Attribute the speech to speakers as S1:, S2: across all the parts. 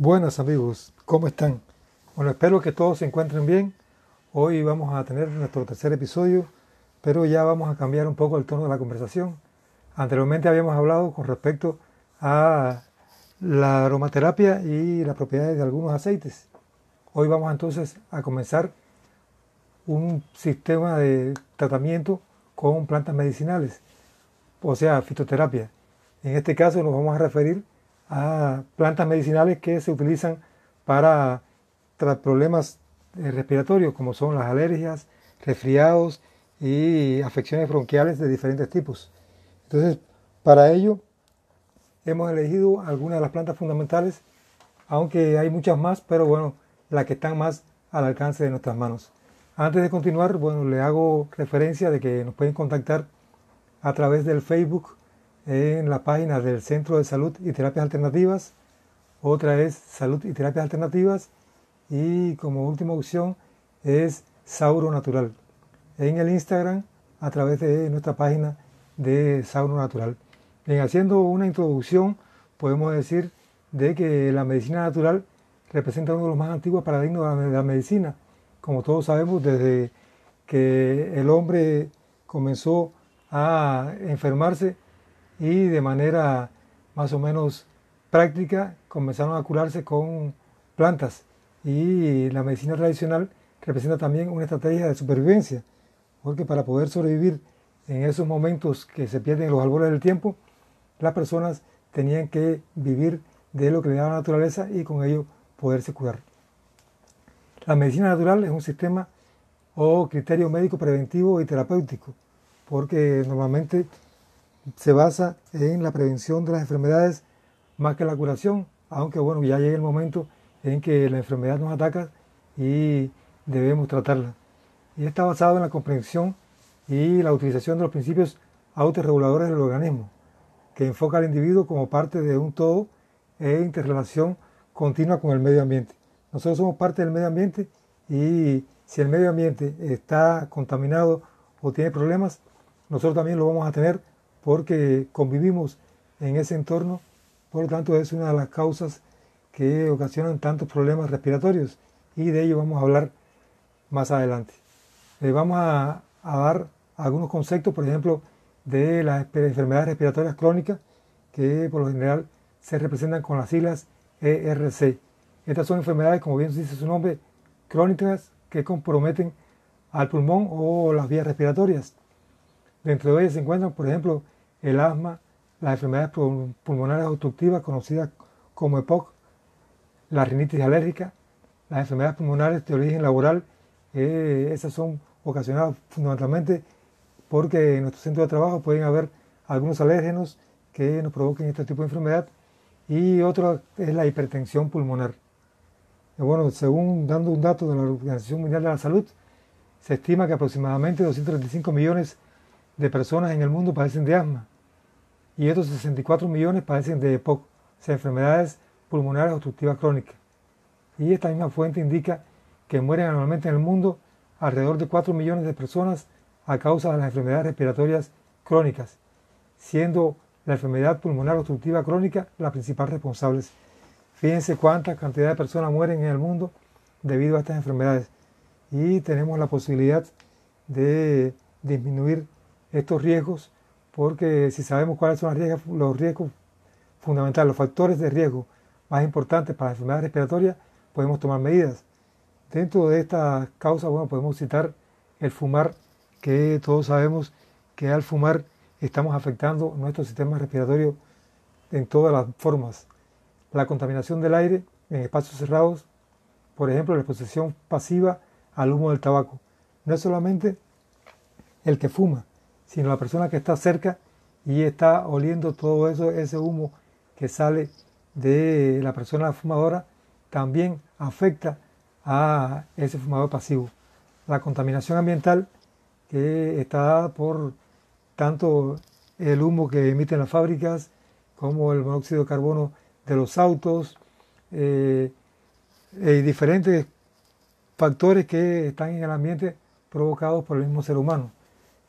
S1: Buenas amigos, ¿cómo están? Bueno, espero que todos se encuentren bien. Hoy vamos a tener nuestro tercer episodio, pero ya vamos a cambiar un poco el tono de la conversación. Anteriormente habíamos hablado con respecto a la aromaterapia y las propiedades de algunos aceites. Hoy vamos entonces a comenzar un sistema de tratamiento con plantas medicinales, o sea, fitoterapia. En este caso nos vamos a referir a plantas medicinales que se utilizan para problemas eh, respiratorios como son las alergias, resfriados y afecciones bronquiales de diferentes tipos. Entonces, para ello hemos elegido algunas de las plantas fundamentales, aunque hay muchas más, pero bueno, las que están más al alcance de nuestras manos. Antes de continuar, bueno, le hago referencia de que nos pueden contactar a través del Facebook en la página del Centro de Salud y Terapias Alternativas. Otra es Salud y Terapias Alternativas. Y como última opción es Sauro Natural. En el Instagram a través de nuestra página de Sauro Natural. Bien, haciendo una introducción, podemos decir de que la medicina natural representa uno de los más antiguos paradigmas de la medicina. Como todos sabemos, desde que el hombre comenzó a enfermarse, y de manera más o menos práctica comenzaron a curarse con plantas y la medicina tradicional representa también una estrategia de supervivencia, porque para poder sobrevivir en esos momentos que se pierden los albores del tiempo, las personas tenían que vivir de lo que le daba la naturaleza y con ello poderse curar. La medicina natural es un sistema o criterio médico preventivo y terapéutico, porque normalmente se basa en la prevención de las enfermedades más que la curación, aunque bueno, ya llega el momento en que la enfermedad nos ataca y debemos tratarla. Y está basado en la comprensión y la utilización de los principios autorreguladores del organismo, que enfoca al individuo como parte de un todo e interrelación continua con el medio ambiente. Nosotros somos parte del medio ambiente y si el medio ambiente está contaminado o tiene problemas, nosotros también lo vamos a tener porque convivimos en ese entorno, por lo tanto es una de las causas que ocasionan tantos problemas respiratorios y de ello vamos a hablar más adelante. Eh, vamos a, dar algunos conceptos, por ejemplo, de las enfermedades respiratorias crónicas que por lo general se representan con las siglas ERC. Estas son enfermedades, como bien dice su nombre, crónicas que comprometen al pulmón o las vías respiratorias. Dentro de ellas se encuentran, por ejemplo, el asma, las enfermedades pulmonares obstructivas conocidas como EPOC, la rinitis alérgica, las enfermedades pulmonares de origen laboral, eh, esas son ocasionadas fundamentalmente porque en nuestro centro de trabajo pueden haber algunos alérgenos que nos provoquen este tipo de enfermedad y otra es la hipertensión pulmonar. bueno, según dando un dato de la Organización Mundial de la Salud, se estima que aproximadamente 235 millones de personas en el mundo padecen de asma y estos 64 millones padecen de EPOC, enfermedades pulmonares obstructivas crónicas. Y esta misma fuente indica que mueren anualmente en el mundo alrededor de 4 millones de personas a causa de las enfermedades respiratorias crónicas, siendo la enfermedad pulmonar obstructiva crónica la principal responsable. Fíjense cuánta cantidad de personas mueren en el mundo debido a estas enfermedades. Y tenemos la posibilidad de disminuir estos riesgos, porque si sabemos cuáles son los riesgos, fundamentales, los factores de riesgo más importantes para la enfermedad respiratoria, podemos tomar medidas. Dentro de estas causas, bueno, podemos citar el fumar, que todos sabemos que al fumar estamos afectando nuestro sistema respiratorio en todas las formas. La contaminación del aire en espacios cerrados, por ejemplo, la exposición pasiva al humo del tabaco. No es solamente el que fuma, sino la persona que está cerca y está oliendo todo eso, ese humo que sale de la persona fumadora, también afecta a ese fumador pasivo. La contaminación ambiental que está dada por tanto el humo que emiten las fábricas como el monóxido de carbono de los autos eh, y diferentes factores que están en el ambiente provocados por el mismo ser humano.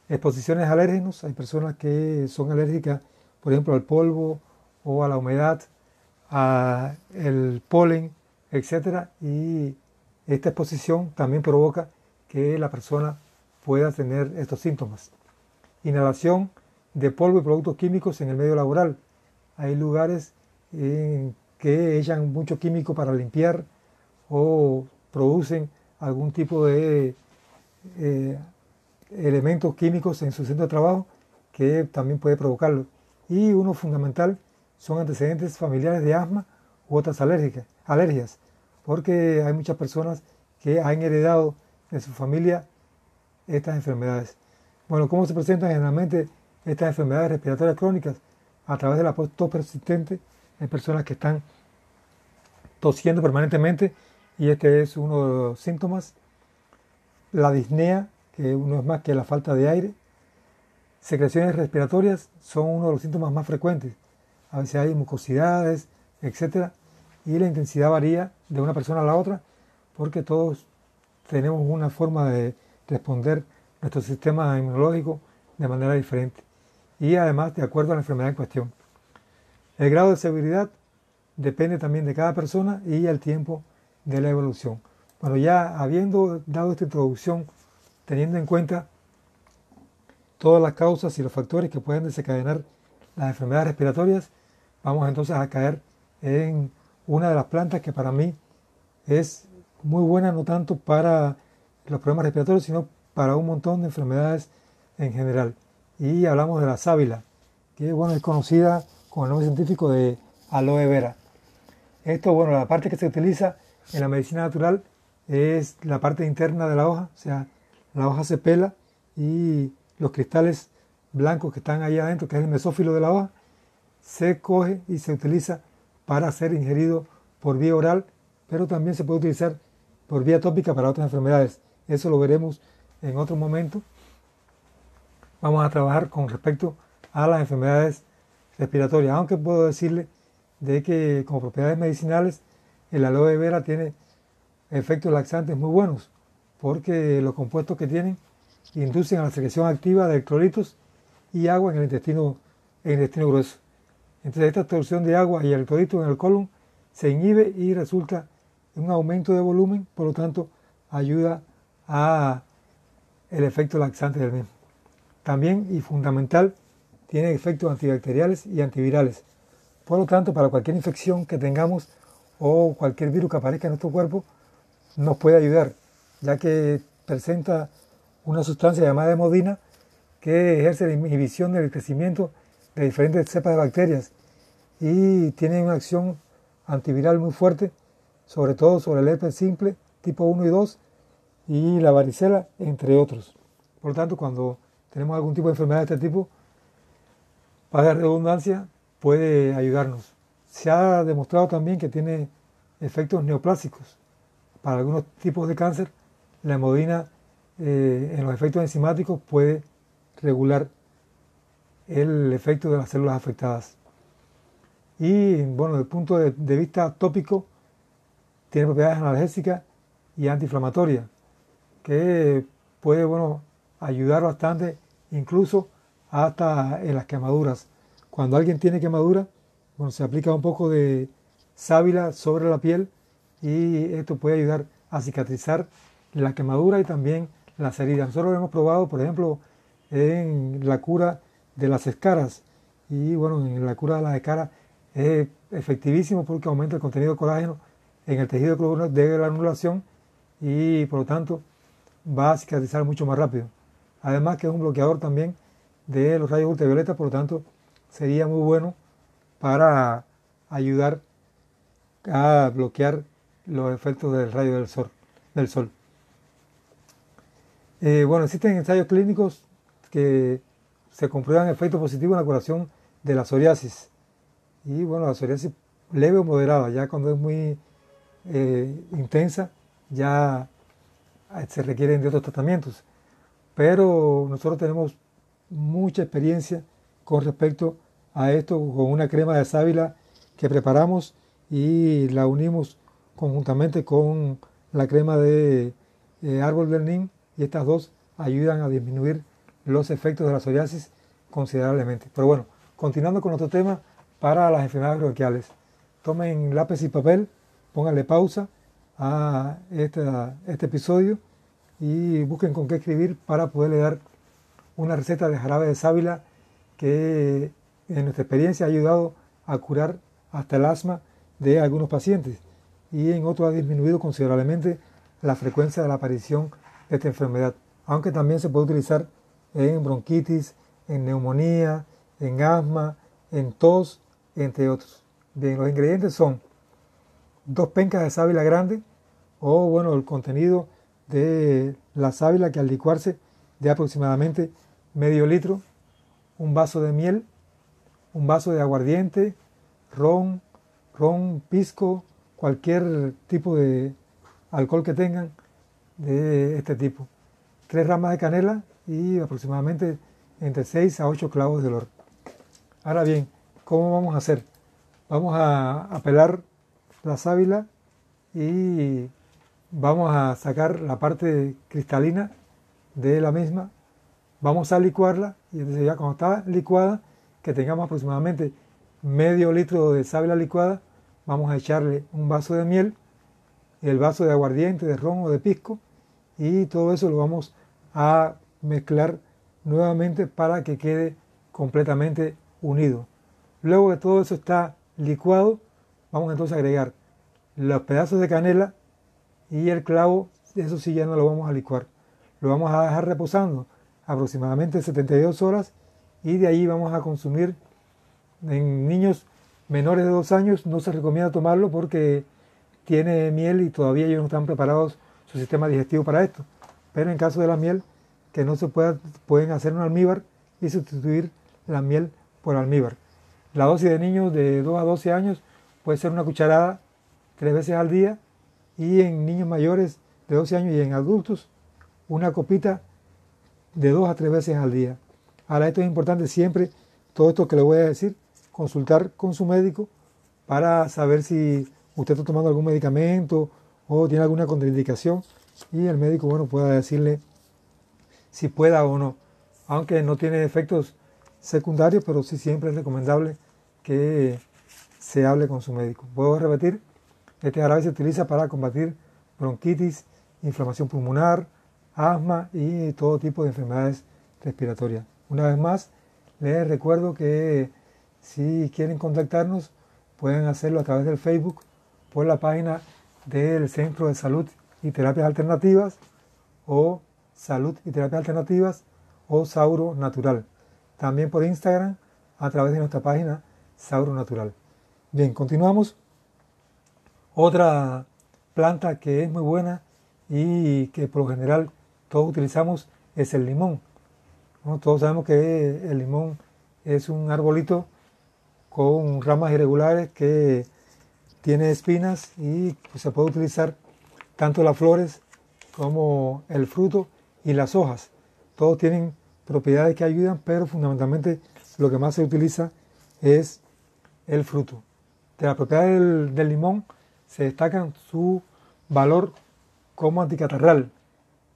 S1: Exposiciones alérgenos, hay personas que son alérgicas, por ejemplo, al polvo o a la humedad, a el polen, etcétera, y esta exposición también provoca que la persona pueda tener estos síntomas. Inhalación de polvo y productos químicos en el medio laboral. Hay lugares en que echan mucho químico para limpiar o producen algún tipo de eh, elementos químicos en su centro de trabajo que también puede provocarlo. Y uno fundamental son antecedentes familiares de asma u otras alérgicas, alergias, porque hay muchas personas que han heredado de su familia estas enfermedades. Bueno, ¿cómo se presentan generalmente estas enfermedades respiratorias crónicas? A través de la tos persistente en personas que están tosiendo permanentemente y este es uno de los síntomas. La disnea, que uno es más que la falta de aire. Secreciones respiratorias son uno de los síntomas más frecuentes. A veces hay mucosidades, etc. Y la intensidad varía de una persona a la otra porque todos tenemos una forma de responder nuestro sistema inmunológico de manera diferente y además de acuerdo a la enfermedad en cuestión. El grado de seguridad depende también de cada persona y el tiempo de la evolución. Bueno, ya habiendo dado esta introducción, teniendo en cuenta todas las causas y los factores que pueden desencadenar las enfermedades respiratorias, vamos entonces a caer en una de las plantas que para mí es muy buena, no tanto para los problemas respiratorios, sino para un montón de enfermedades en general. Y hablamos de la sábila, que bueno, es conocida con el nombre científico de aloe vera. Esto, bueno, la parte que se utiliza en la medicina natural es la parte interna de la hoja, o sea, la hoja se pela y los cristales blancos que están ahí adentro, que es el mesófilo de la hoja, se coge y se utiliza para ser ingerido por vía oral, pero también se puede utilizar por vía tópica para otras enfermedades. Eso lo veremos en otro momento. Vamos a trabajar con respecto a las enfermedades respiratorias, aunque puedo decirle de que como propiedades medicinales el aloe vera tiene efectos laxantes muy buenos, porque los compuestos que tienen inducen a la secreción activa de electrolitos y agua en el intestino, en el intestino grueso. Entonces esta absorción de agua y electrolitos en el colon se inhibe y resulta un aumento de volumen, por lo tanto ayuda a el efecto laxante del mismo. También y fundamental tiene efectos antibacteriales y antivirales. Por lo tanto, para cualquier infección que tengamos o cualquier virus que aparezca en nuestro cuerpo, nos puede ayudar, ya que presenta una sustancia llamada hemodina que ejerce la inhibición del crecimiento de diferentes cepas de bacterias y tiene una acción antiviral muy fuerte, sobre todo sobre el herpes simple tipo 1 y 2 y la varicela, entre otros. Por lo tanto, cuando tenemos algún tipo de enfermedad de este tipo, para redundancia, puede ayudarnos. Se ha demostrado también que tiene efectos neoplásicos. Para algunos tipos de cáncer, la hemodina eh, en los efectos enzimáticos puede regular el efecto de las células afectadas. Y bueno, desde el punto de, vista tópico, tiene propiedades analgésicas y antiinflamatorias, que puede bueno, ayudar bastante, incluso hasta en las quemaduras. Cuando alguien tiene quemadura, bueno, se aplica un poco de sábila sobre la piel y esto puede ayudar a cicatrizar la quemadura y también las heridas. Nosotros lo hemos probado, por ejemplo, en la cura de las escaras. Y bueno, en la cura de las escaras es efectivísimo porque aumenta el contenido de colágeno en el tejido de la anulación y por lo tanto va a cicatrizar mucho más rápido. Además que es un bloqueador también de los rayos ultravioleta, por lo tanto sería muy bueno para ayudar a bloquear los efectos del rayo del sol. Del sol. Eh, bueno, existen ensayos clínicos que se comprueban efectos positivos en la curación de la psoriasis. Y bueno, la psoriasis leve o moderada, ya cuando es muy eh, intensa, ya se requieren de otros tratamientos. Pero nosotros tenemos mucha experiencia con respecto a esto con una crema de sábila que preparamos y la unimos conjuntamente con la crema de eh, árbol del nin y estas dos ayudan a disminuir los efectos de la psoriasis considerablemente. Pero bueno, continuando con otro tema para las enfermedades bronquiales. tomen lápiz y papel, pónganle pausa a este, este episodio y busquen con qué escribir para poderle dar una receta de jarabe de sábila que en nuestra experiencia ha ayudado a curar hasta el asma de algunos pacientes y en otros ha disminuido considerablemente la frecuencia de la aparición esta enfermedad, aunque también se puede utilizar en bronquitis, en neumonía, en asma, en tos, entre otros. Bien, los ingredientes son dos pencas de sábila grande o bueno, el contenido de la sábila que al licuarse de aproximadamente medio litro, un vaso de miel, un vaso de aguardiente, ron, ron, pisco, cualquier tipo de alcohol que tengan de este tipo. Tres ramas de canela y aproximadamente entre 6 a 8 clavos de olor. Ahora bien, ¿cómo vamos a hacer? Vamos a, pelar la sábila y vamos a sacar la parte cristalina de la misma. Vamos a licuarla y entonces ya cuando está licuada, que tengamos aproximadamente medio litro de sábila licuada, vamos a echarle un vaso de miel, el vaso de aguardiente, de ron o de pisco y todo eso lo vamos a mezclar nuevamente para que quede completamente unido. Luego que todo eso está licuado, vamos entonces a agregar los pedazos de canela y el clavo, eso sí ya no lo vamos a licuar. Lo vamos a dejar reposando aproximadamente 72 horas y de ahí vamos a consumir en niños menores de 2 años no se recomienda tomarlo porque tiene miel y todavía ellos no están preparados su sistema digestivo para esto. Pero en caso de la miel, que no se pueda, pueden hacer un almíbar y sustituir la miel por almíbar. La dosis de niños de 2 a 12 años puede ser una cucharada tres veces al día y en niños mayores de 12 años y en adultos una copita de 2 a 3 veces al día. Ahora esto es importante siempre, todo esto que le voy a decir, consultar con su médico para saber si usted está tomando algún medicamento o tiene alguna contraindicación y el médico bueno pueda decirle si pueda o no, aunque no tiene efectos secundarios, pero sí siempre es recomendable que se hable con su médico. Puedo repetir, este jarabe se utiliza para combatir bronquitis, inflamación pulmonar, asma y todo tipo de enfermedades respiratorias. Una vez más, les recuerdo que si quieren contactarnos, pueden hacerlo a través del Facebook por la página del Centro de Salud y Terapias Alternativas o Salud y Terapias Alternativas o Sauro Natural. También por Instagram a través de nuestra página Sauro Natural. Bien, continuamos. Otra planta que es muy buena y que por lo general todos utilizamos es el limón. Todos sabemos que el limón es un arbolito con ramas irregulares que tiene espinas y se puede utilizar tanto las flores como el fruto y las hojas. Todos tienen propiedades que ayudan, pero fundamentalmente lo que más se utiliza es el fruto. De la propiedad del, limón se destacan su valor como anticatarral,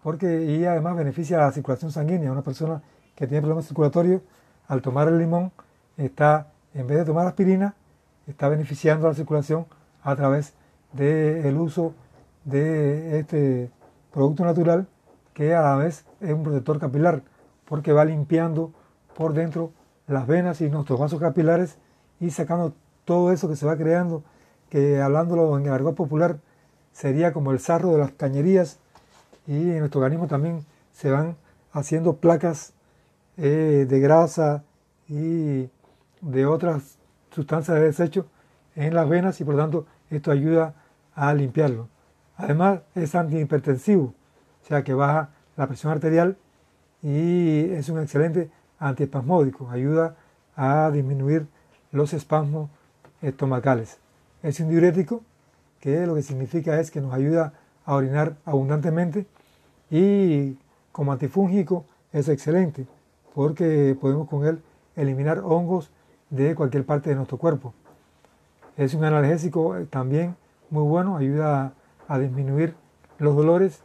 S1: porque y además beneficia a la circulación sanguínea. Una persona que tiene problemas circulatorios, al tomar el limón, está, en vez de tomar aspirina, está beneficiando la circulación a través del uso de este producto natural que a la vez es un protector capilar porque va limpiando por dentro las venas y nuestros vasos capilares y sacando todo eso que se va creando, que hablándolo en argot popular sería como el sarro de las cañerías y en nuestro organismo también se van haciendo placas eh, de grasa y de otras sustancias de desecho en las venas y por lo tanto esto ayuda a limpiarlo. Además es antihipertensivo, o sea que baja la presión arterial y es un excelente antiespasmódico, ayuda a disminuir los espasmos estomacales. Es un diurético que lo que significa es que nos ayuda a orinar abundantemente y como antifúngico es excelente porque podemos con él eliminar hongos de cualquier parte de nuestro cuerpo. Es un analgésico también muy bueno, ayuda a disminuir los dolores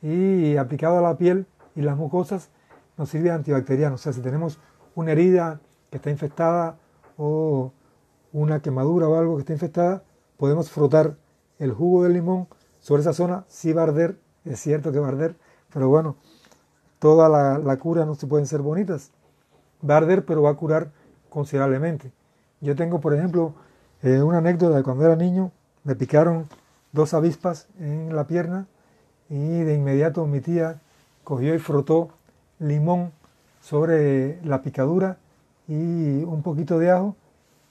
S1: y aplicado a la piel y las mucosas nos sirve antibacteriano. O sea, si tenemos una herida que está infectada o una quemadura o algo que esté infectada, podemos frotar el jugo del limón sobre esa zona. Sí va a arder, es cierto que va a arder, pero bueno, toda la, cura no se pueden ser bonitas. Va a arder, pero va a curar considerablemente. Yo tengo, por ejemplo, eh, una anécdota de cuando era niño, me picaron dos avispas en la pierna y de inmediato mi tía cogió y frotó limón sobre la picadura y un poquito de ajo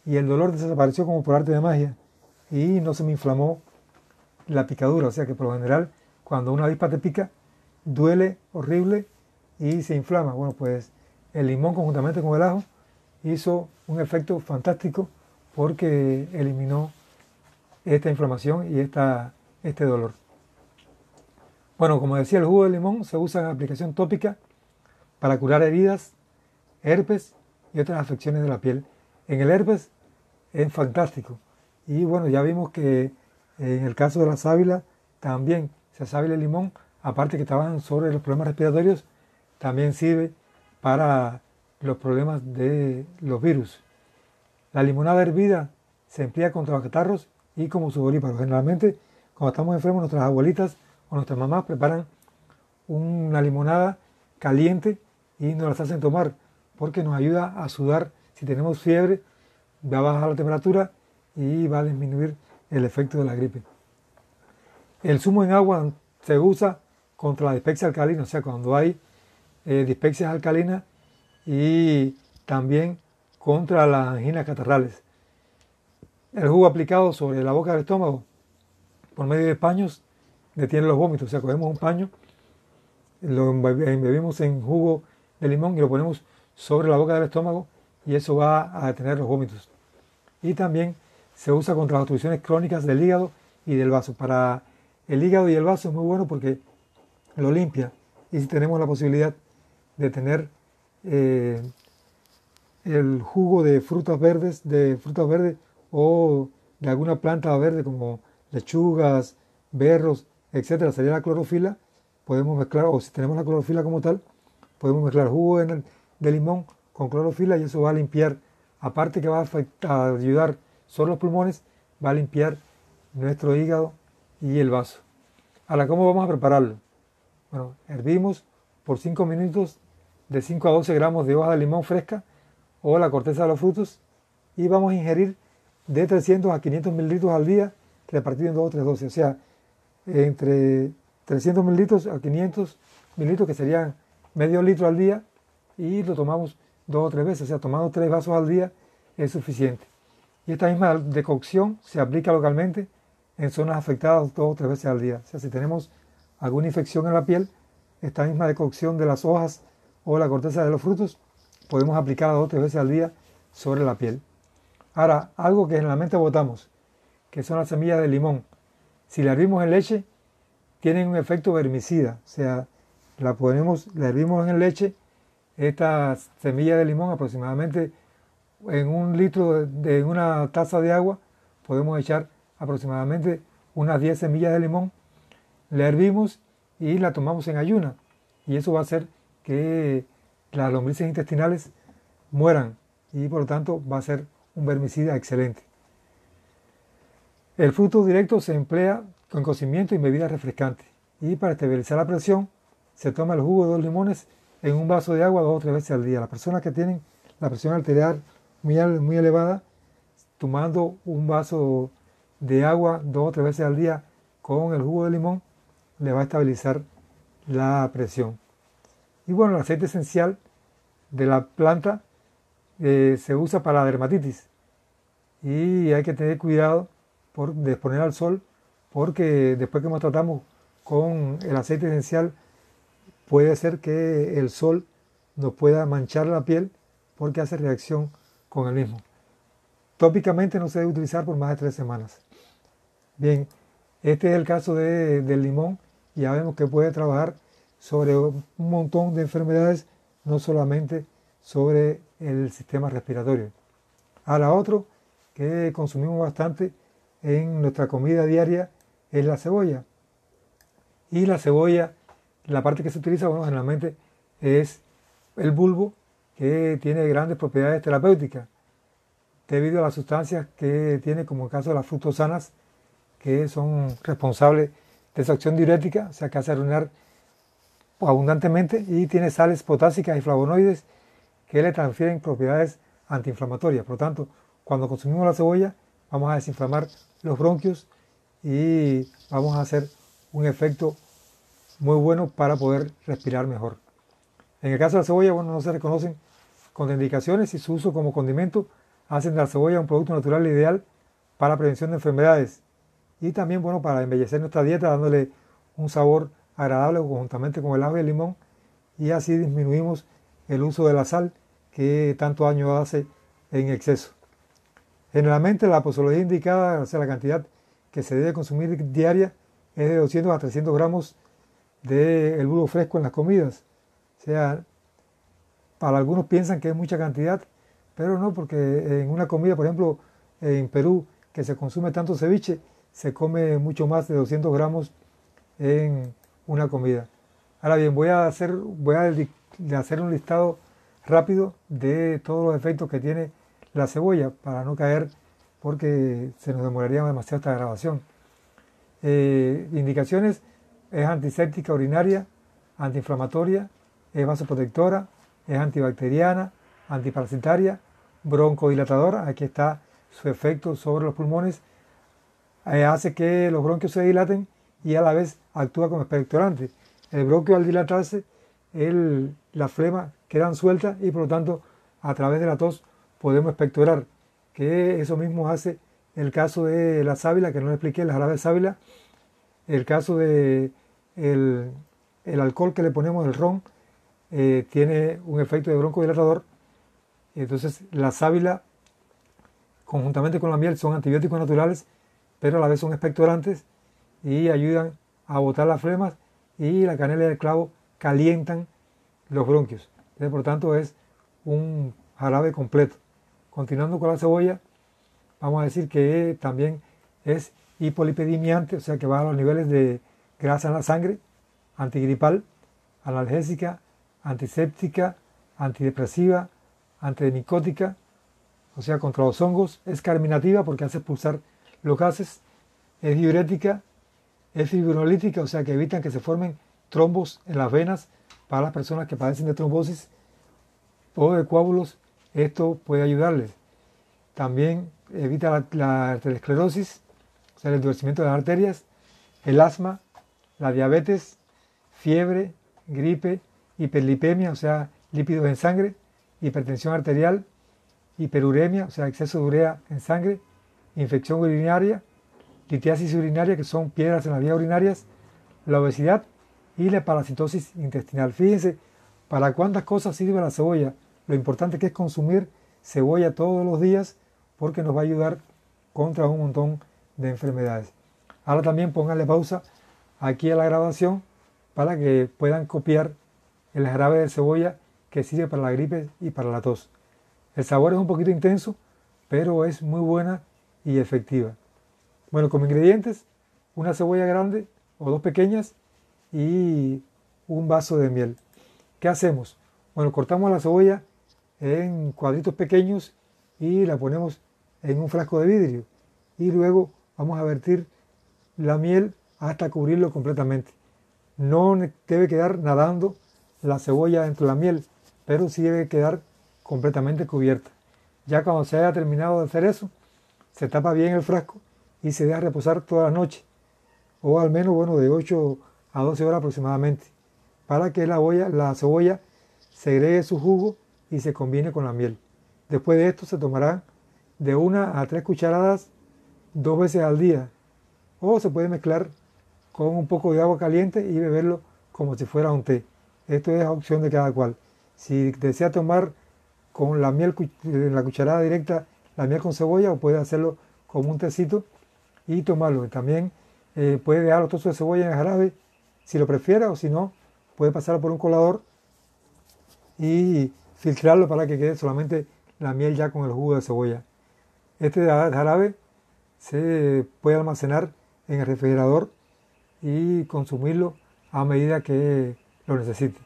S1: y el dolor desapareció como por arte de magia y no se me inflamó la picadura. O sea que por lo general cuando una avispa te pica duele horrible y se inflama. Bueno, pues el limón conjuntamente con el ajo hizo un efecto fantástico porque eliminó esta inflamación y esta, este dolor. Bueno, como decía, el jugo de limón se usa en aplicación tópica para curar heridas, herpes y otras afecciones de la piel. En el herpes es fantástico. Y bueno, ya vimos que en el caso de la sábila también se sábila el limón, aparte que trabajan sobre los problemas respiratorios, también sirve para los problemas de los virus. La limonada hervida se emplea contra los catarros y como subolíparo. Generalmente, cuando estamos enfermos, nuestras abuelitas o nuestras mamás preparan una limonada caliente y nos las hacen tomar porque nos ayuda a sudar. Si tenemos fiebre, va a bajar la temperatura y va a disminuir el efecto de la gripe. El zumo en agua se usa contra la dispepsia alcalina, o sea, cuando hay eh, dispepsias alcalinas y también contra las anginas catarrales. El jugo aplicado sobre la boca del estómago por medio de paños detiene los vómitos. O sea, cogemos un paño, lo embebimos en jugo de limón y lo ponemos sobre la boca del estómago y eso va a detener los vómitos. Y también se usa contra las obstrucciones crónicas del hígado y del vaso. Para el hígado y el vaso es muy bueno porque lo limpia. Y si tenemos la posibilidad de tener eh, el jugo de frutas verdes, de frutas verdes o de alguna planta verde como lechugas, berros, etcétera, sería la clorofila, podemos mezclar, o si tenemos la clorofila como tal, podemos mezclar jugo de limón con clorofila y eso va a limpiar, aparte que va a, ayudar sobre los pulmones, va a limpiar nuestro hígado y el vaso. Ahora, ¿cómo vamos a prepararlo? Bueno, hervimos por 5 minutos de 5 a 12 gramos de hoja de limón fresca o la corteza de los frutos y vamos a ingerir de 300 a 500 mililitros al día repartido en 2 o 3 dosis. O sea, entre 300 mililitros a 500 mililitros, que serían medio litro al día, y lo tomamos dos o tres veces. O sea, tomando tres vasos al día es suficiente. Y esta misma decocción se aplica localmente en zonas afectadas dos o tres veces al día. O sea, si tenemos alguna infección en la piel, esta misma decocción de las hojas o la corteza de los frutos podemos aplicarla dos o tres veces al día sobre la piel. Ahora, algo que generalmente botamos, que son las semillas de limón. Si la hervimos en leche, tienen un efecto vermicida. O sea, la ponemos, la hervimos en leche, esta semilla de limón aproximadamente en un litro de una taza de agua, podemos echar aproximadamente unas 10 semillas de limón, la hervimos y la tomamos en ayuna. Y eso va a hacer que las lombrices intestinales mueran y por lo tanto va a ser un vermicida excelente. El fruto directo se emplea con cocimiento y bebidas refrescantes. Y para estabilizar la presión, se toma el jugo de dos limones en un vaso de agua dos o tres veces al día. Las personas que tienen la presión arterial muy, muy elevada, tomando un vaso de agua dos o tres veces al día con el jugo de limón, le va a estabilizar la presión. Y bueno, el aceite esencial de la planta eh, se usa para la dermatitis y hay que tener cuidado por, de exponer al sol porque después que nos tratamos con el aceite esencial puede ser que el sol nos pueda manchar la piel porque hace reacción con el mismo. Tópicamente no se debe utilizar por más de tres semanas. Bien, este es el caso de, del limón. Ya vemos que puede trabajar sobre un montón de enfermedades, no solamente sobre el sistema respiratorio. Ahora otro que consumimos bastante en nuestra comida diaria es la cebolla. Y la cebolla, la parte que se utiliza, bueno, generalmente es el bulbo que tiene grandes propiedades terapéuticas. debido a las sustancias que tiene, como el caso de las fructosanas, que son responsables de esa acción diurética, o sea que hace orinar abundantemente y tiene sales potásicas y flavonoides que le transfieren propiedades antiinflamatorias. Por lo tanto, cuando consumimos la cebolla, vamos a desinflamar los bronquios y vamos a hacer un efecto muy bueno para poder respirar mejor. En el caso de la cebolla, bueno, no se reconocen contraindicaciones y su uso como condimento hacen de la cebolla un producto natural ideal para la prevención de enfermedades y también bueno para embellecer nuestra dieta dándole un sabor agradable conjuntamente con el ajo y el limón y así disminuimos el uso de la sal que tanto daño hace en exceso. Generalmente la posología indicada, o sea, la cantidad que se debe consumir diaria es de 200 a 300 gramos de el bulbo fresco en las comidas. O sea, para algunos piensan que es mucha cantidad, pero no, porque en una comida, por ejemplo, en Perú, que se consume tanto ceviche, se come mucho más de 200 gramos en una comida. Ahora bien, voy a hacer, voy a hacer un listado rápido de todos los efectos que tiene la cebolla para no caer porque se nos demoraría demasiado esta grabación. Eh, indicaciones es antiséptica urinaria, antiinflamatoria, es vasoprotectora, es antibacteriana, antiparasitaria, broncodilatadora, aquí está su efecto sobre los pulmones, eh, hace que los bronquios se dilaten y a la vez actúa como expectorante. El bronquio al dilatarse, el, la flema quedan sueltas y por lo tanto a través de la tos podemos expectorar, que eso mismo hace el caso de la sábila, que no le expliqué, la jarabe de sábila, el caso de el, alcohol que le ponemos, el ron, eh, tiene un efecto de broncodilatador. Entonces la sábila, conjuntamente con la miel, son antibióticos naturales, pero a la vez son expectorantes y ayudan a botar las flemas y la canela y el clavo calientan los bronquios. por tanto, es un jarabe completo. Continuando con la cebolla, vamos a decir que también es hipolipidemiante, o sea que baja los niveles de grasa en la sangre, antigripal, analgésica, antiséptica, antidepresiva, antimicótica, o sea, contra los hongos, es carminativa porque hace expulsar los gases, es diurética, es fibrinolítica, o sea, que evitan que se formen trombos en las venas para las personas que padecen de trombosis o de coágulos, esto puede ayudarles. También evita la, la arteriosclerosis, o sea, el endurecimiento de las arterias, el asma, la diabetes, fiebre, gripe, hiperlipemia, o sea, lípidos en sangre, hipertensión arterial, hiperuremia, o sea, exceso de urea en sangre, infección urinaria, litiasis urinaria, que son piedras en las vías urinarias, la obesidad y la parasitosis intestinal. Fíjense para cuántas cosas sirve la cebolla. Lo importante que es consumir cebolla todos los días porque nos va a ayudar contra un montón de enfermedades. Ahora también pónganle pausa aquí a la grabación para que puedan copiar el jarabe de cebolla que sirve para la gripe y para la tos. El sabor es un poquito intenso, pero es muy buena y efectiva. Bueno, como ingredientes, una cebolla grande o dos pequeñas y un vaso de miel. ¿Qué hacemos? Bueno, cortamos la cebolla en cuadritos pequeños y la ponemos en un frasco de vidrio y luego vamos a vertir la miel hasta cubrirlo completamente. No debe quedar nadando la cebolla dentro de la miel, pero sí debe quedar completamente cubierta. Ya cuando se haya terminado de hacer eso, se tapa bien el frasco y se deja reposar toda la noche, o al menos bueno, de 8 a 12 horas aproximadamente, para que la, la cebolla segregue su jugo y se combine con la miel. Después de esto se tomará de una a tres cucharadas dos veces al día, o se puede mezclar con un poco de agua caliente y beberlo como si fuera un té. Esto es opción de cada cual. Si desea tomar con la miel, en la cucharada directa, la miel con cebolla, o puede hacerlo como un tecito y tomarlo. También eh, puede dejar los trozos de cebolla en el jarabe, si lo prefiere, o si no, puede pasarlo por un colador y filtrarlo para que quede solamente la miel ya con el jugo de cebolla. Este jarabe se puede almacenar en el refrigerador y consumirlo a medida que lo necesite.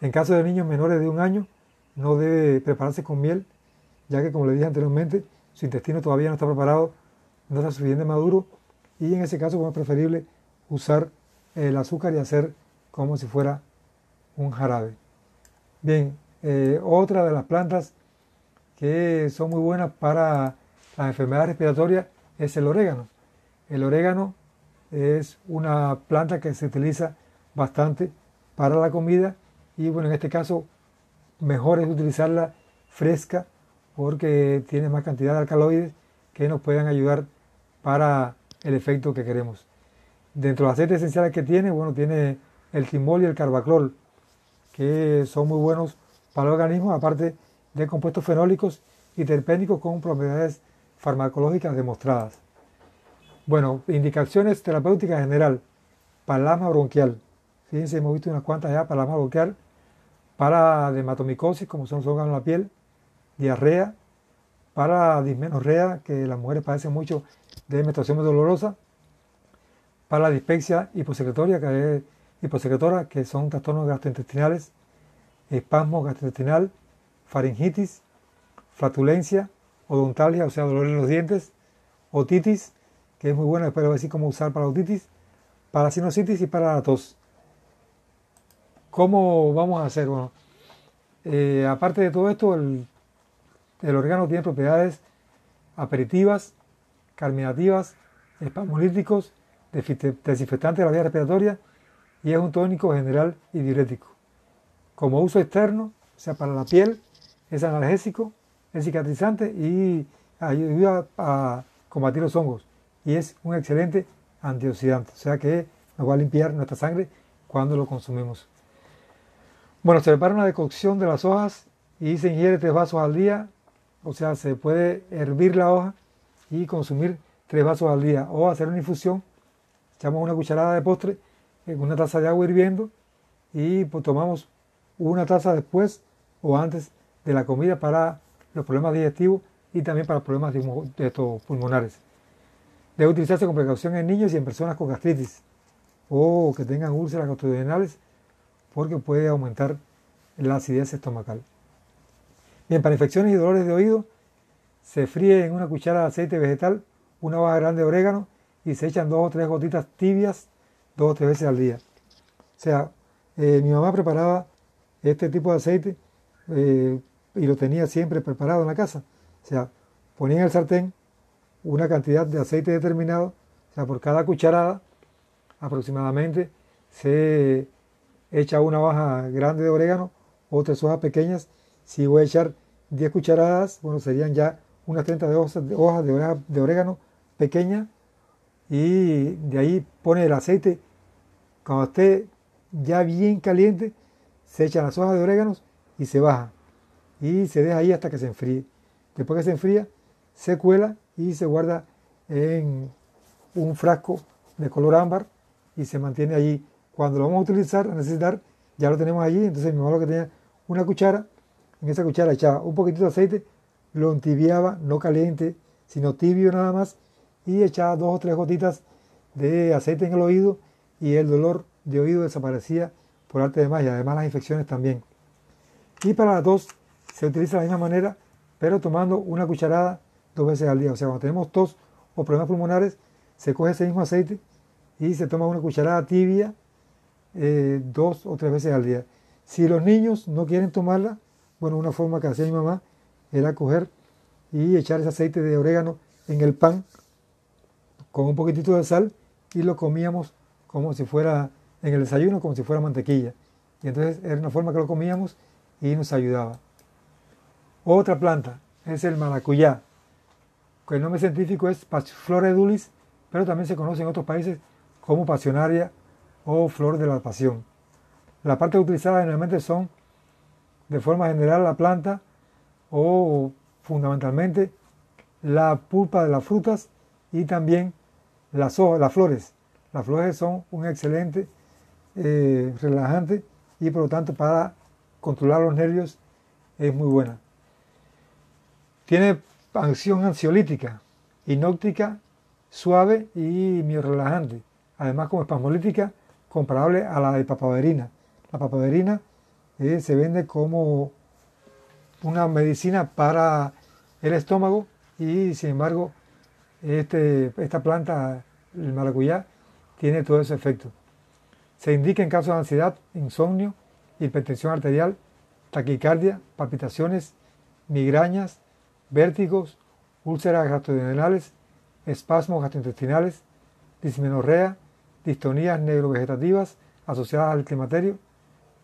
S1: En caso de niños menores de un año, no debe prepararse con miel, ya que como le dije anteriormente, su intestino todavía no está preparado, no está maduro y en ese caso es preferible usar el azúcar y hacer como si fuera un jarabe. Bien, eh, otra de las plantas que son muy buenas para las enfermedades respiratorias es el orégano. El orégano es una planta que se utiliza bastante para la comida y bueno, en este caso mejor es utilizarla fresca porque tiene más cantidad de alcaloides que nos puedan ayudar para el efecto que queremos. Dentro de los aceites esenciales que tiene, bueno, tiene el timol y el carbaclol, que son muy buenos para el organismo, aparte de compuestos fenólicos y terpénicos con propiedades farmacológicas demostradas. Bueno, indicaciones terapéuticas en general, para bronquial. Fíjense, hemos visto unas cuantas ya para bronquial, para dermatomicosis, como son los órganos de la piel, diarrea, para dismenorrea, que las mujeres padecen mucho de menstruación dolorosa, para la dispepsia hiposecretoria, que es hiposecretora, que son trastornos gastrointestinales, espasmo gastrointestinal, faringitis, flatulencia, odontalgia, o sea, dolor en los dientes, otitis, que es muy buena, espero decir cómo usar para otitis, para sinusitis y para la tos. ¿Cómo vamos a hacer? Bueno, eh, aparte de todo esto, el, el órgano tiene propiedades aperitivas, carminativas, espasmolíticos, desinfectante de la vía respiratoria y es un tónico general y diurético. Como uso externo, o sea, para la piel, es analgésico, es cicatrizante y ayuda a combatir los hongos. Y es un excelente antioxidante, o sea que nos va a limpiar nuestra sangre cuando lo consumimos. Bueno, se prepara una decocción de las hojas y se ingiere tres vasos al día, o sea, se puede hervir la hoja y consumir tres vasos al día o hacer una infusión echamos una cucharada de postre en una taza de agua hirviendo y pues, tomamos una taza después o antes de la comida para los problemas digestivos y también para problemas de, estos pulmonares. Debe utilizarse con precaución en niños y en personas con gastritis o que tengan úlceras gastrointestinales porque puede aumentar la acidez estomacal. Bien, para infecciones y dolores de oído, se fríe en una cuchara de aceite vegetal una hoja grande de orégano y se echan dos o tres gotitas tibias dos o tres veces al día. O sea, eh, mi mamá preparaba este tipo de aceite eh, y lo tenía siempre preparado en la casa. O sea, ponía en el sartén una cantidad de aceite determinado, o sea, por cada cucharada aproximadamente se echa una hoja grande de orégano, otras hojas pequeñas. Si voy a echar 10 cucharadas, bueno, serían ya unas 30 de hojas de, orégano pequeñas y de ahí pone el aceite. Cuando esté ya bien caliente, se echan las hojas de oréganos y se baja. Y se deja ahí hasta que se enfríe. Después que se enfría, se cuela y se guarda en un frasco de color ámbar y se mantiene allí. Cuando lo vamos a utilizar, a necesitar, ya lo tenemos allí. Entonces mi mamá lo que tenía una cuchara, en esa cuchara echaba un poquitito de aceite, lo entibiaba, no caliente, sino tibio nada más, y echaba dos o tres gotitas de aceite en el oído y el dolor de oído desaparecía por arte de magia, además las infecciones también. Y para la tos se utiliza de la misma manera, pero tomando una cucharada dos veces al día. O sea, cuando tenemos tos o problemas pulmonares, se coge ese mismo aceite y se toma una cucharada tibia eh, dos o tres veces al día. Si los niños no quieren tomarla, bueno, una forma que hacía mi mamá era coger y echar ese aceite de orégano en el pan con un poquitito de sal y lo comíamos como si fuera en el desayuno, como si fuera mantequilla. Y entonces era una forma que lo comíamos y nos ayudaba. Otra planta es el maracuyá, que el nombre científico es Flor edulis, pero también se conoce en otros países como pasionaria o flor de la pasión. Las partes utilizadas generalmente son de forma general la planta o fundamentalmente la pulpa de las frutas y también las, las flores. Las flores son un excelente eh, relajante y por lo tanto para controlar los nervios es muy buena. Tiene acción ansiolítica, inóptica, suave y relajante. Además como espasmolítica comparable a la de papaverina. La papaverina eh, se vende como una medicina para el estómago y sin embargo este, esta planta, el maracuyá, tiene todo ese efecto. Se indica en casos de ansiedad, insomnio, hipertensión arterial, taquicardia, palpitaciones, migrañas, vértigos, úlceras gastrointestinales, espasmos gastrointestinales, dismenorrea, distonías neurovegetativas asociadas al climaterio,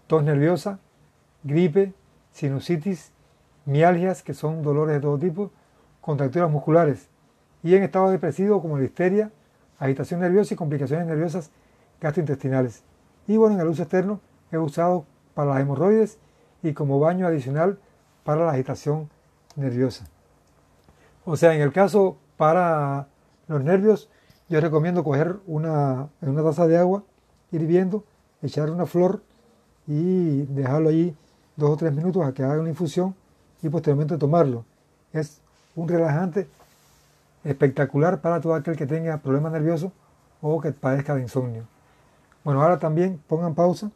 S1: tos nerviosa, gripe, sinusitis, mialgias, que son dolores de todo tipo, contracturas musculares, y en estado depresivo como la agitación nerviosa y complicaciones nerviosas gastrointestinales. Y bueno, en el uso externo es usado para las hemorroides y como baño adicional para la agitación nerviosa. O sea, en el caso para los nervios, yo recomiendo coger una, una taza de agua hirviendo, echar una flor y dejarlo allí dos o tres minutos a que haga una infusión y posteriormente tomarlo. Es un relajante espectacular para todo aquel que tenga problemas nerviosos o que padezca de insomnio. Bueno, ahora también pongan pausa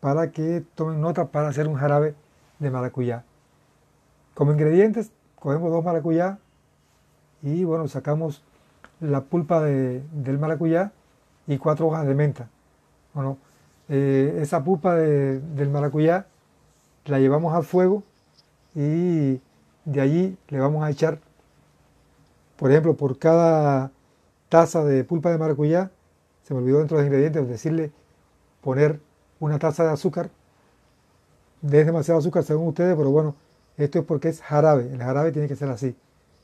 S1: para que tomen nota para hacer un jarabe de maracuyá. Como ingredientes, cogemos dos maracuyá y bueno, sacamos la pulpa del maracuyá y cuatro hojas de menta. Bueno, eh, esa pulpa del maracuyá la llevamos al fuego y de allí le vamos a echar, por ejemplo, por cada taza de pulpa de maracuyá, se me olvidó dentro de los ingredientes decirle poner una taza de azúcar. Es demasiado azúcar según ustedes, pero bueno, esto es porque es jarabe. El jarabe tiene que ser así.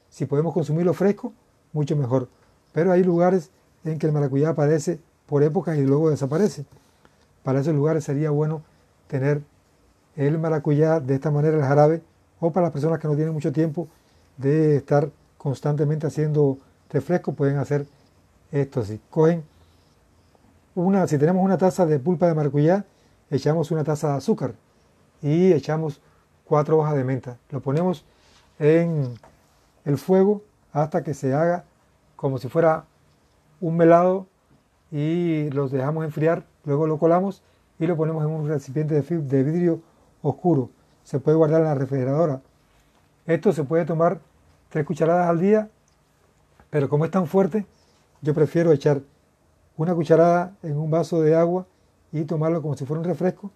S1: Si podemos consumirlo fresco, mucho mejor. Pero hay lugares en que el maracuyá aparece por épocas y luego desaparece. Para esos lugares sería bueno tener el maracuyá de esta manera, el jarabe, o para las personas que no tienen mucho tiempo de estar constantemente haciendo refresco, pueden hacer esto así. Cogen una, si tenemos una taza de pulpa de maracuyá, echamos una taza de azúcar y echamos cuatro hojas de menta. Lo ponemos en el fuego hasta que se haga como si fuera un melado y los dejamos enfriar, luego lo colamos y lo ponemos en un recipiente de vidrio oscuro. Se puede guardar en la refrigeradora. Esto se puede tomar tres cucharadas al día, pero como es tan fuerte, yo prefiero echar una cucharada en un vaso de agua y tomarlo como si fuera un refresco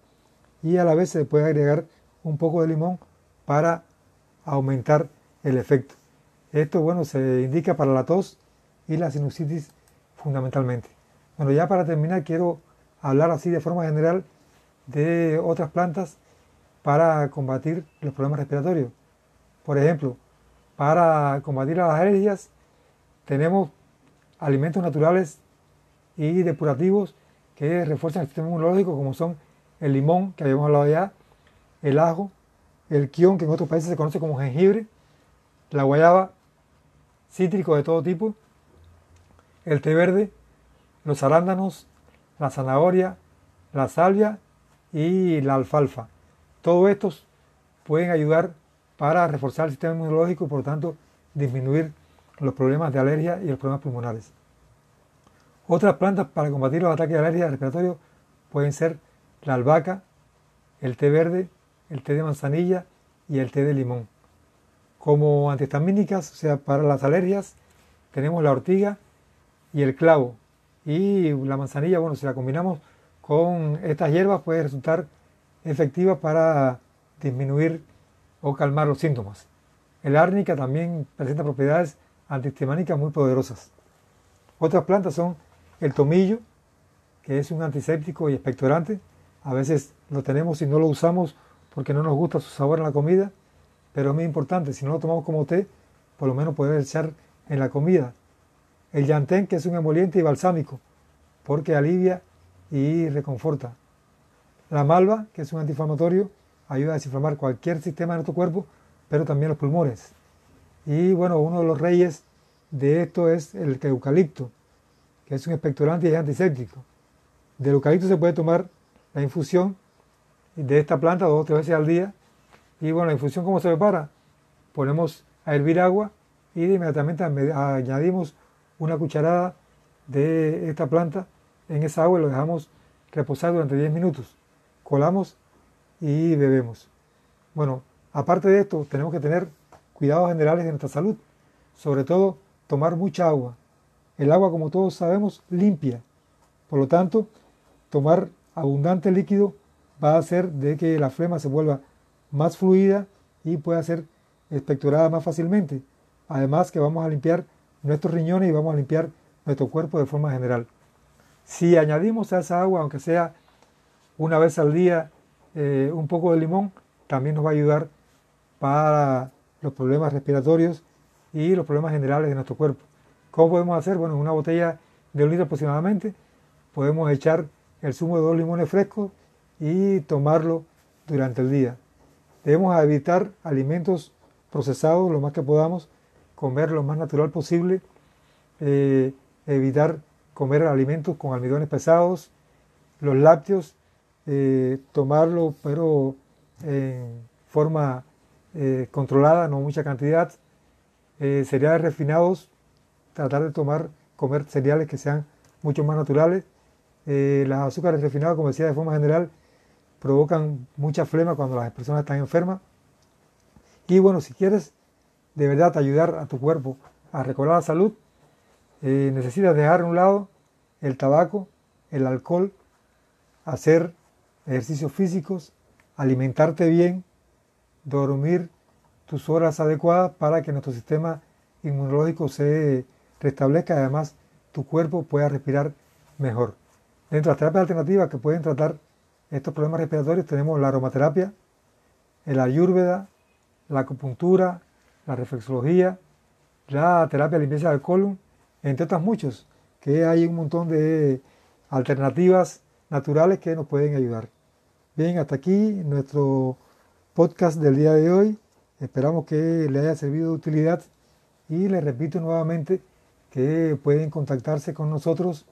S1: y a la vez se puede agregar un poco de limón para aumentar el efecto. Esto, bueno, se indica para la tos y la sinusitis fundamentalmente. Bueno, ya para terminar quiero hablar así de forma general de otras plantas para combatir los problemas respiratorios. Por ejemplo, para combatir las alergias tenemos alimentos naturales y depurativos que refuerzan el sistema inmunológico como son el limón, que habíamos hablado ya, el ajo, el quión, que en otros países se conoce como jengibre, la guayaba, cítrico de todo tipo, el té verde, los arándanos, la zanahoria, la salvia y la alfalfa. Todos estos pueden ayudar para reforzar el sistema inmunológico y por lo tanto disminuir los problemas de alergia y los problemas pulmonares. Otras plantas para combatir los ataques de alergia respiratorio pueden ser la albahaca, el té verde, el té de manzanilla y el té de limón. Como antihistamínicas, o sea, para las alergias, tenemos la ortiga y el clavo. Y la manzanilla, bueno, si la combinamos con estas hierbas puede resultar efectiva para disminuir o calmar los síntomas. El árnica también presenta propiedades antihistamínicas muy poderosas. Otras plantas son el tomillo, que es un antiséptico y expectorante. A veces lo tenemos y no lo usamos porque no nos gusta su sabor en la comida, pero es muy importante. Si no lo tomamos como té, por lo menos poder echar en la comida. El yantén, que es un emoliente y balsámico, porque alivia y reconforta. La malva, que es un antiinflamatorio, ayuda a desinflamar cualquier sistema de nuestro cuerpo, pero también los pulmones. Y bueno, uno de los reyes de esto es el eucalipto, que es un expectorante y antiséptico. Del eucalipto se puede tomar la infusión de esta planta dos o tres veces al día. Y bueno, la infusión, ¿cómo se prepara? Ponemos a hervir agua y inmediatamente añadimos una cucharada de esta planta en esa agua y lo dejamos reposar durante 10 minutos colamos y bebemos. Bueno, aparte de esto, tenemos que tener cuidados generales de nuestra salud. sobre todo tomar mucha agua. El agua, como todos sabemos, limpia. Por lo tanto, tomar abundante líquido va a hacer de que la flema se vuelva más fluida y pueda ser expectorada más fácilmente. Además que vamos a limpiar nuestros riñones y vamos a limpiar nuestro cuerpo de forma general. Si añadimos a esa agua, aunque sea una vez al día, eh, un poco de limón, también nos va a ayudar para los problemas respiratorios y los problemas generales de nuestro cuerpo. ¿Cómo podemos hacer? Bueno, en una botella de un litro aproximadamente podemos echar el zumo de dos limones frescos y tomarlo durante el día. Debemos evitar alimentos procesados lo más que podamos, comer lo más natural posible, eh, evitar comer alimentos con almidones pesados, los lácteos, eh, tomarlo pero en forma eh, controlada, no mucha cantidad, cereales refinados, tratar de tomar, comer cereales que sean mucho más naturales, las azúcares refinadas, como decía de forma general, provocan mucha flema cuando las personas están enfermas. Y bueno, si quieres de verdad ayudar a tu cuerpo a recobrar la salud, eh, necesitas dejar a un lado el tabaco, el alcohol, hacer ejercicios físicos, alimentarte bien, dormir tus horas adecuadas para que nuestro sistema inmunológico se restablezca y además tu cuerpo pueda respirar mejor. Dentro de las terapias alternativas que pueden tratar estos problemas respiratorios tenemos la aromaterapia, el ayurveda, la acupuntura, la reflexología, la terapia de limpieza del colon, entre otras muchos, que hay un montón de alternativas naturales que nos pueden ayudar. Bien, hasta aquí nuestro podcast del día de hoy. Esperamos que le haya servido de utilidad y les repito nuevamente que pueden contactarse con nosotros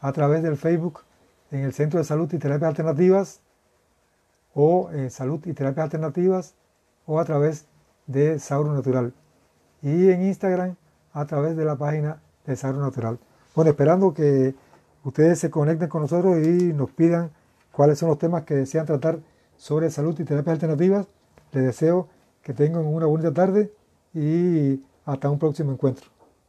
S1: a través del Facebook en el Centro de Salud y Terapias Alternativas o en Salud y Terapias Alternativas o a través de Sauro Natural y en Instagram a través de la página de Sauro Natural. Bueno, esperando que ustedes se conecten con nosotros y nos pidan cuáles son los temas que desean tratar sobre salud y terapias alternativas. Les deseo que tengan una bonita tarde y hasta un próximo encuentro.